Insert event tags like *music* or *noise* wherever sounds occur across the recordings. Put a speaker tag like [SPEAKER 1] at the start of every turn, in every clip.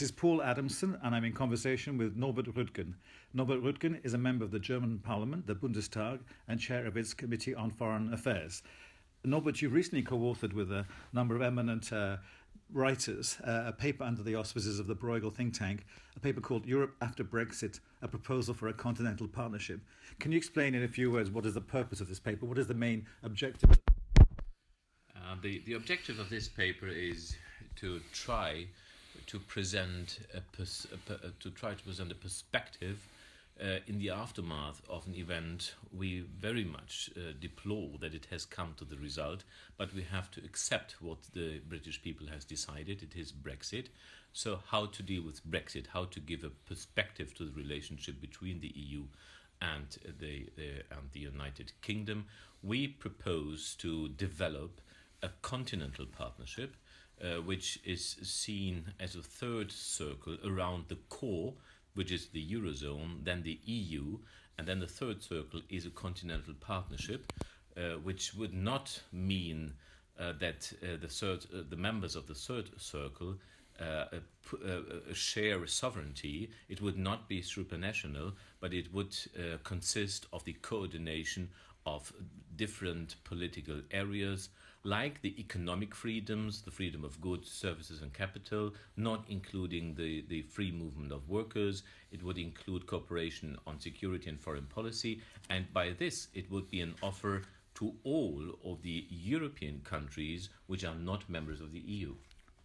[SPEAKER 1] This is Paul Adamson, and I'm in conversation with Norbert Röttgen. Norbert Röttgen is a member of the German Parliament, the Bundestag, and chair of its Committee on Foreign Affairs. Norbert, you've recently co authored with a number of eminent uh, writers uh, a paper under the auspices of the Bruegel think tank, a paper called Europe After Brexit A Proposal for a Continental Partnership. Can you explain in a few words what is the purpose of this paper? What is the main objective?
[SPEAKER 2] Uh, the, the objective of this paper is to try to present a, pers- a to try to present a perspective uh, in the aftermath of an event we very much uh, deplore that it has come to the result but we have to accept what the british people has decided. It is brexit. So how to deal with brexit? How to give a perspective to the relationship between the eu and the, the and the united kingdom? We propose to develop a continental partnership uh, which is seen as a third circle around the core, which is the Eurozone, then the EU, and then the third circle is a continental partnership, uh, which would not mean uh, that uh, the, third, uh, the members of the third circle uh, uh, share sovereignty. It would not be supranational, but it would uh, consist of the coordination of different political areas, like the economic freedoms, the freedom of goods, services, and capital, not including the, the free movement of workers. It would include cooperation on security and foreign policy. And by this, it would be an offer to all of the European countries which are not members of the EU.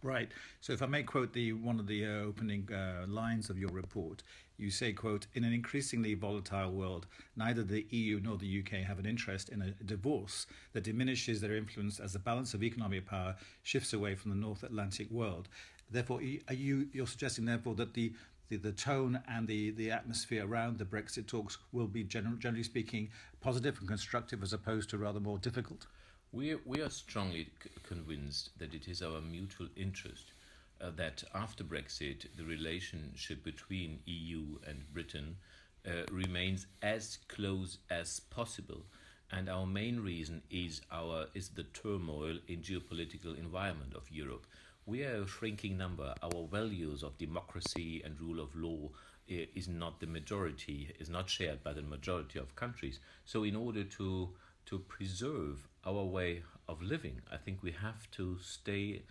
[SPEAKER 1] Right. So, if I may quote the one of the uh, opening uh, lines of your report, you say, "quote In an increasingly volatile world, neither the EU nor the UK have an interest in a divorce that diminishes their influence as the balance of economic power shifts away from the North Atlantic world." Therefore, are you you're suggesting therefore that the the, the tone and the, the atmosphere around the Brexit talks will be general, generally speaking positive and constructive as opposed to rather more difficult?
[SPEAKER 2] We, we are strongly c- convinced that it is our mutual interest uh, that after Brexit, the relationship between EU and Britain uh, remains as close as possible. And our main reason is our is the turmoil in geopolitical environment of Europe. We are a shrinking number. Our values of democracy and rule of law is not the majority, is not shared by the majority of countries. So, in order to to preserve our way of living. I think we have to stay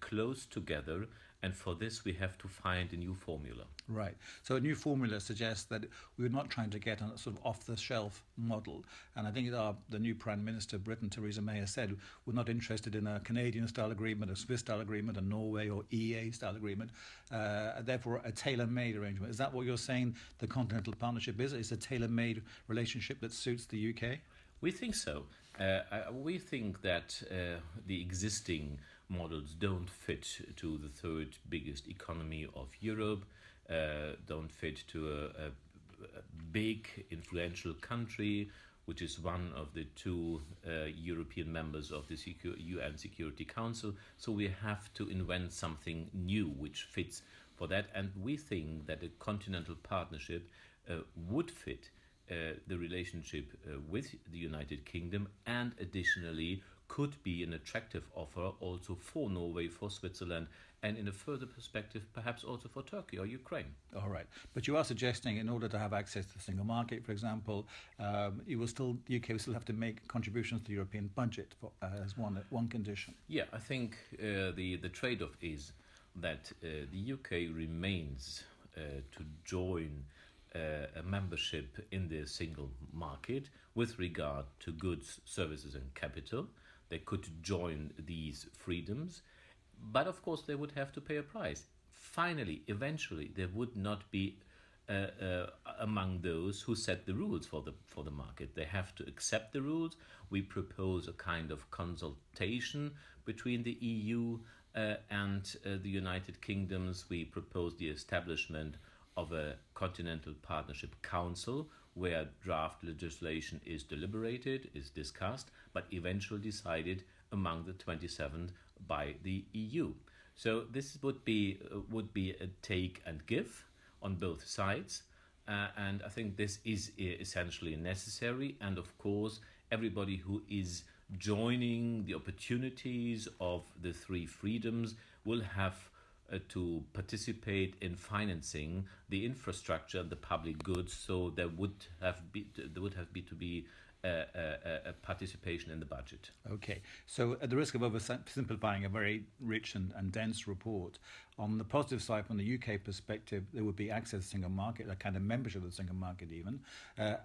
[SPEAKER 2] close together and for this we have to find a new formula.
[SPEAKER 1] Right. So a new formula suggests that we're not trying to get a sort of off the shelf model. And i think our, the new prime minister of britain theresa may has said we're not interested in a canadian style agreement a swiss style agreement a norway or ea style agreement uh, therefore a tailor-made arrangement. Is that what you're saying the continental partnership is? It's a tailor-made relationship that suits the uk
[SPEAKER 2] we think so. Uh, we think that uh, the existing models don't fit to the third biggest economy of Europe, uh, don't fit to a, a, a, big influential country, which is one of the two uh, European members of the Secu UN Security Council. So we have to invent something new which fits for that. And we think that a continental partnership uh, would fit uh, the relationship uh, with the United Kingdom and additionally could be an attractive offer also for Norway, for Switzerland, and in a further perspective, perhaps also for Turkey or Ukraine.
[SPEAKER 1] All right. But you are suggesting, in order to have access to the single market, for example, um, you will still, the UK will still have to make contributions to the European budget for, uh, as one, one condition.
[SPEAKER 2] Yeah, I think uh, the, the trade off is that uh, the UK remains uh, to join a membership in the single market with regard to goods, services, and capital. They could join these freedoms, but of course, they would have to pay a price. Finally, eventually, they would not be uh, uh, among those who set the rules for the for the market. They have to accept the rules. We propose a kind of consultation between the EU uh, and uh, the United Kingdoms. We propose the establishment of a Continental Partnership Council where draft legislation is deliberated, is discussed, but eventually decided among the 27 by the EU. So this would be uh, would be a take and give on both sides, uh, and I think this is essentially necessary. And of course, everybody who is joining the opportunities of the three freedoms will have uh, Uh, to participate in financing the infrastructure and the public goods. So there would have be there would have be to be a, a, a participation in the budget.
[SPEAKER 1] Okay, so at the risk of oversimplifying a very rich and, and dense report, on the positive side, from the UK perspective, there would be access to the single market, a kind of membership of the single market, even. Uh,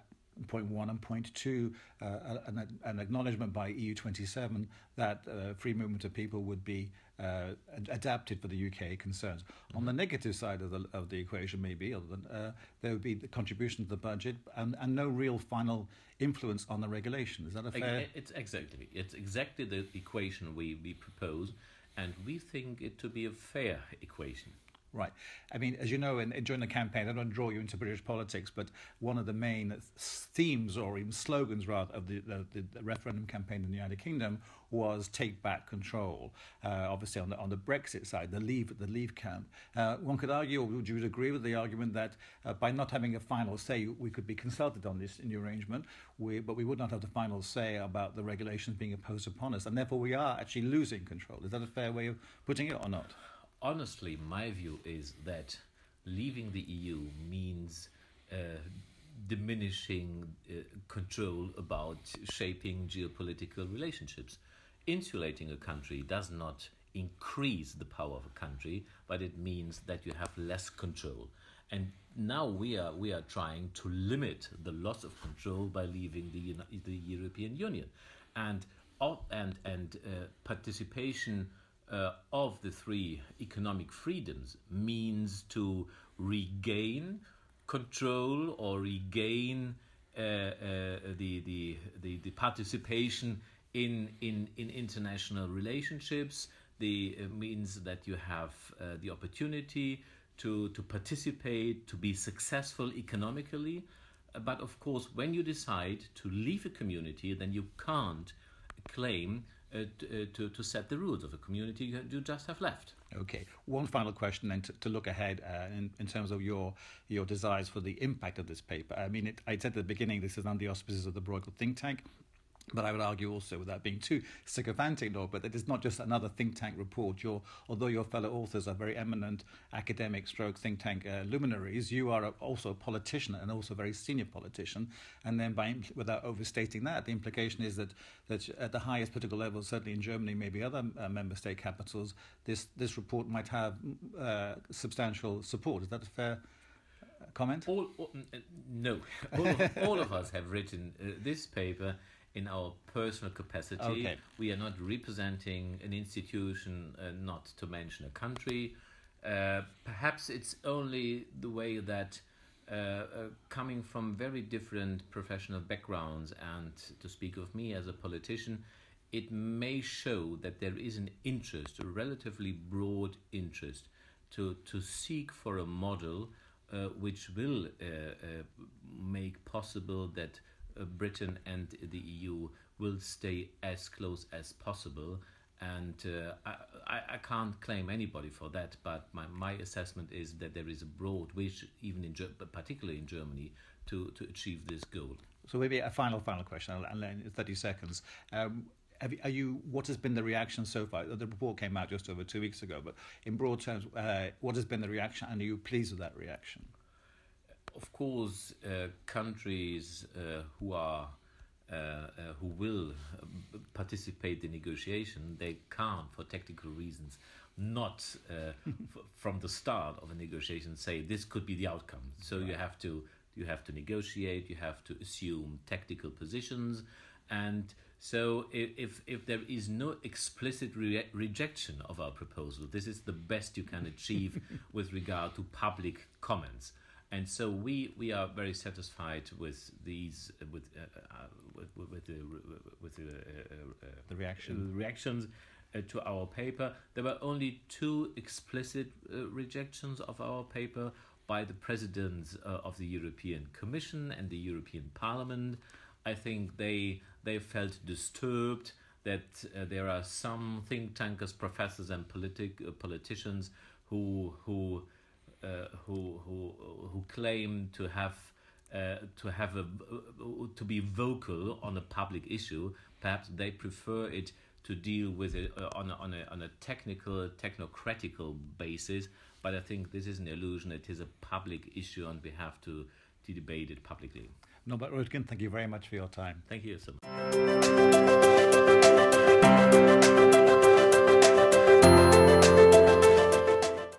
[SPEAKER 1] point one and point two, uh, an, an, acknowledgement by EU27 that uh, free movement of people would be uh, adapted for the UK concerns. Mm-hmm. On the negative side of the of the equation, maybe other than uh, there would be the contribution to the budget and, and no real final influence on the regulation. Is that a fair?
[SPEAKER 2] It's exactly it's exactly the equation we we propose, and we think it to be a fair equation.
[SPEAKER 1] Right. I mean, as you know, in, in, during the campaign, I don't draw you into British politics, but one of the main themes or even slogans, rather, of the, the, the referendum campaign in the United Kingdom was "Take back control." Uh, obviously, on the on the Brexit side, the Leave the Leave camp. Uh, one could argue, or would you agree with the argument that uh, by not having a final say, we could be consulted on this the arrangement, we, but we would not have the final say about the regulations being imposed upon us, and therefore we are actually losing control. Is that a fair way of putting it, or not?
[SPEAKER 2] Honestly, my view is that leaving the EU means uh, diminishing uh, control about shaping geopolitical relationships. Insulating a country does not increase the power of a country, but it means that you have less control. And now we are we are trying to limit the loss of control by leaving the the European Union, and and and uh, participation uh, of the three economic freedoms means to regain control or regain uh, uh, the, the, the, the, participation in, in, in international relationships. The uh, means that you have uh, the opportunity to, to participate, to be successful economically. Uh, but of course, when you decide to leave a community, then you can't claim uh, uh, to, to set the rules of a community you just have left.
[SPEAKER 1] Okay. One final question then to, to look ahead uh, in, in terms of your your desires for the impact of this paper. I mean, it, I said at the beginning this is under the auspices of the Bruegel think tank. But I would argue also, without being too sycophantic, Lord, but that it's not just another think tank report. Your, although your fellow authors are very eminent academic stroke think tank uh, luminaries, you are also a politician and also a very senior politician. And then, by without overstating that, the implication is that, that at the highest political level, certainly in Germany, maybe other uh, member state capitals, this, this report might have uh, substantial support. Is that a fair uh, comment?
[SPEAKER 2] All, all no, *laughs* all of, all of us have written uh, this paper in our personal capacity. Okay. We are not representing an institution, uh, not to mention a country. Uh, perhaps it's only the way that uh, uh, coming from very different professional backgrounds, and to speak of me as a politician, it may show that there is an interest, a relatively broad interest, to, to seek for a model uh, which will uh, make possible that uh, Britain and the EU will stay as close as possible. And uh, I, I can't claim anybody for that, but my, my assessment is that there is a broad wish, even in particularly in Germany, to, to achieve this goal.
[SPEAKER 1] So maybe a final final question, and in thirty seconds. Um, have, are you? What has been the reaction so far? The report came out just over two weeks ago, but in broad terms, uh, what has been the reaction, and are you pleased with that reaction?
[SPEAKER 2] Of course, uh, countries uh, who are uh, uh who will uh, participate in negotiation, they can't, for technical reasons, not uh, f- from the start of a negotiation say this could be the outcome. So right. you have to you have to negotiate, you have to assume tactical positions, and so if if there is no explicit re- rejection of our proposal, this is the best you can achieve *laughs* with regard to public comments and so we we are very satisfied with these with uh, uh, with, with, the with the, uh, uh,
[SPEAKER 1] the reaction
[SPEAKER 2] reactions uh, to our paper. There were only two explicit uh, rejections of our paper by the presidents of the European Commission and the European Parliament. I think they they felt disturbed that there are some think tankers, professors, and politic politicians who who uh, who who who claim to have uh, to have a to be vocal on a public issue. Perhaps they prefer it to deal with it uh, on, a, on, a, on a technical, technocratical basis. But I think this is an illusion. It is a public issue, and we have to, to debate it publicly.
[SPEAKER 1] Norbert Röttgen, thank you very much for your time.
[SPEAKER 2] Thank you so much.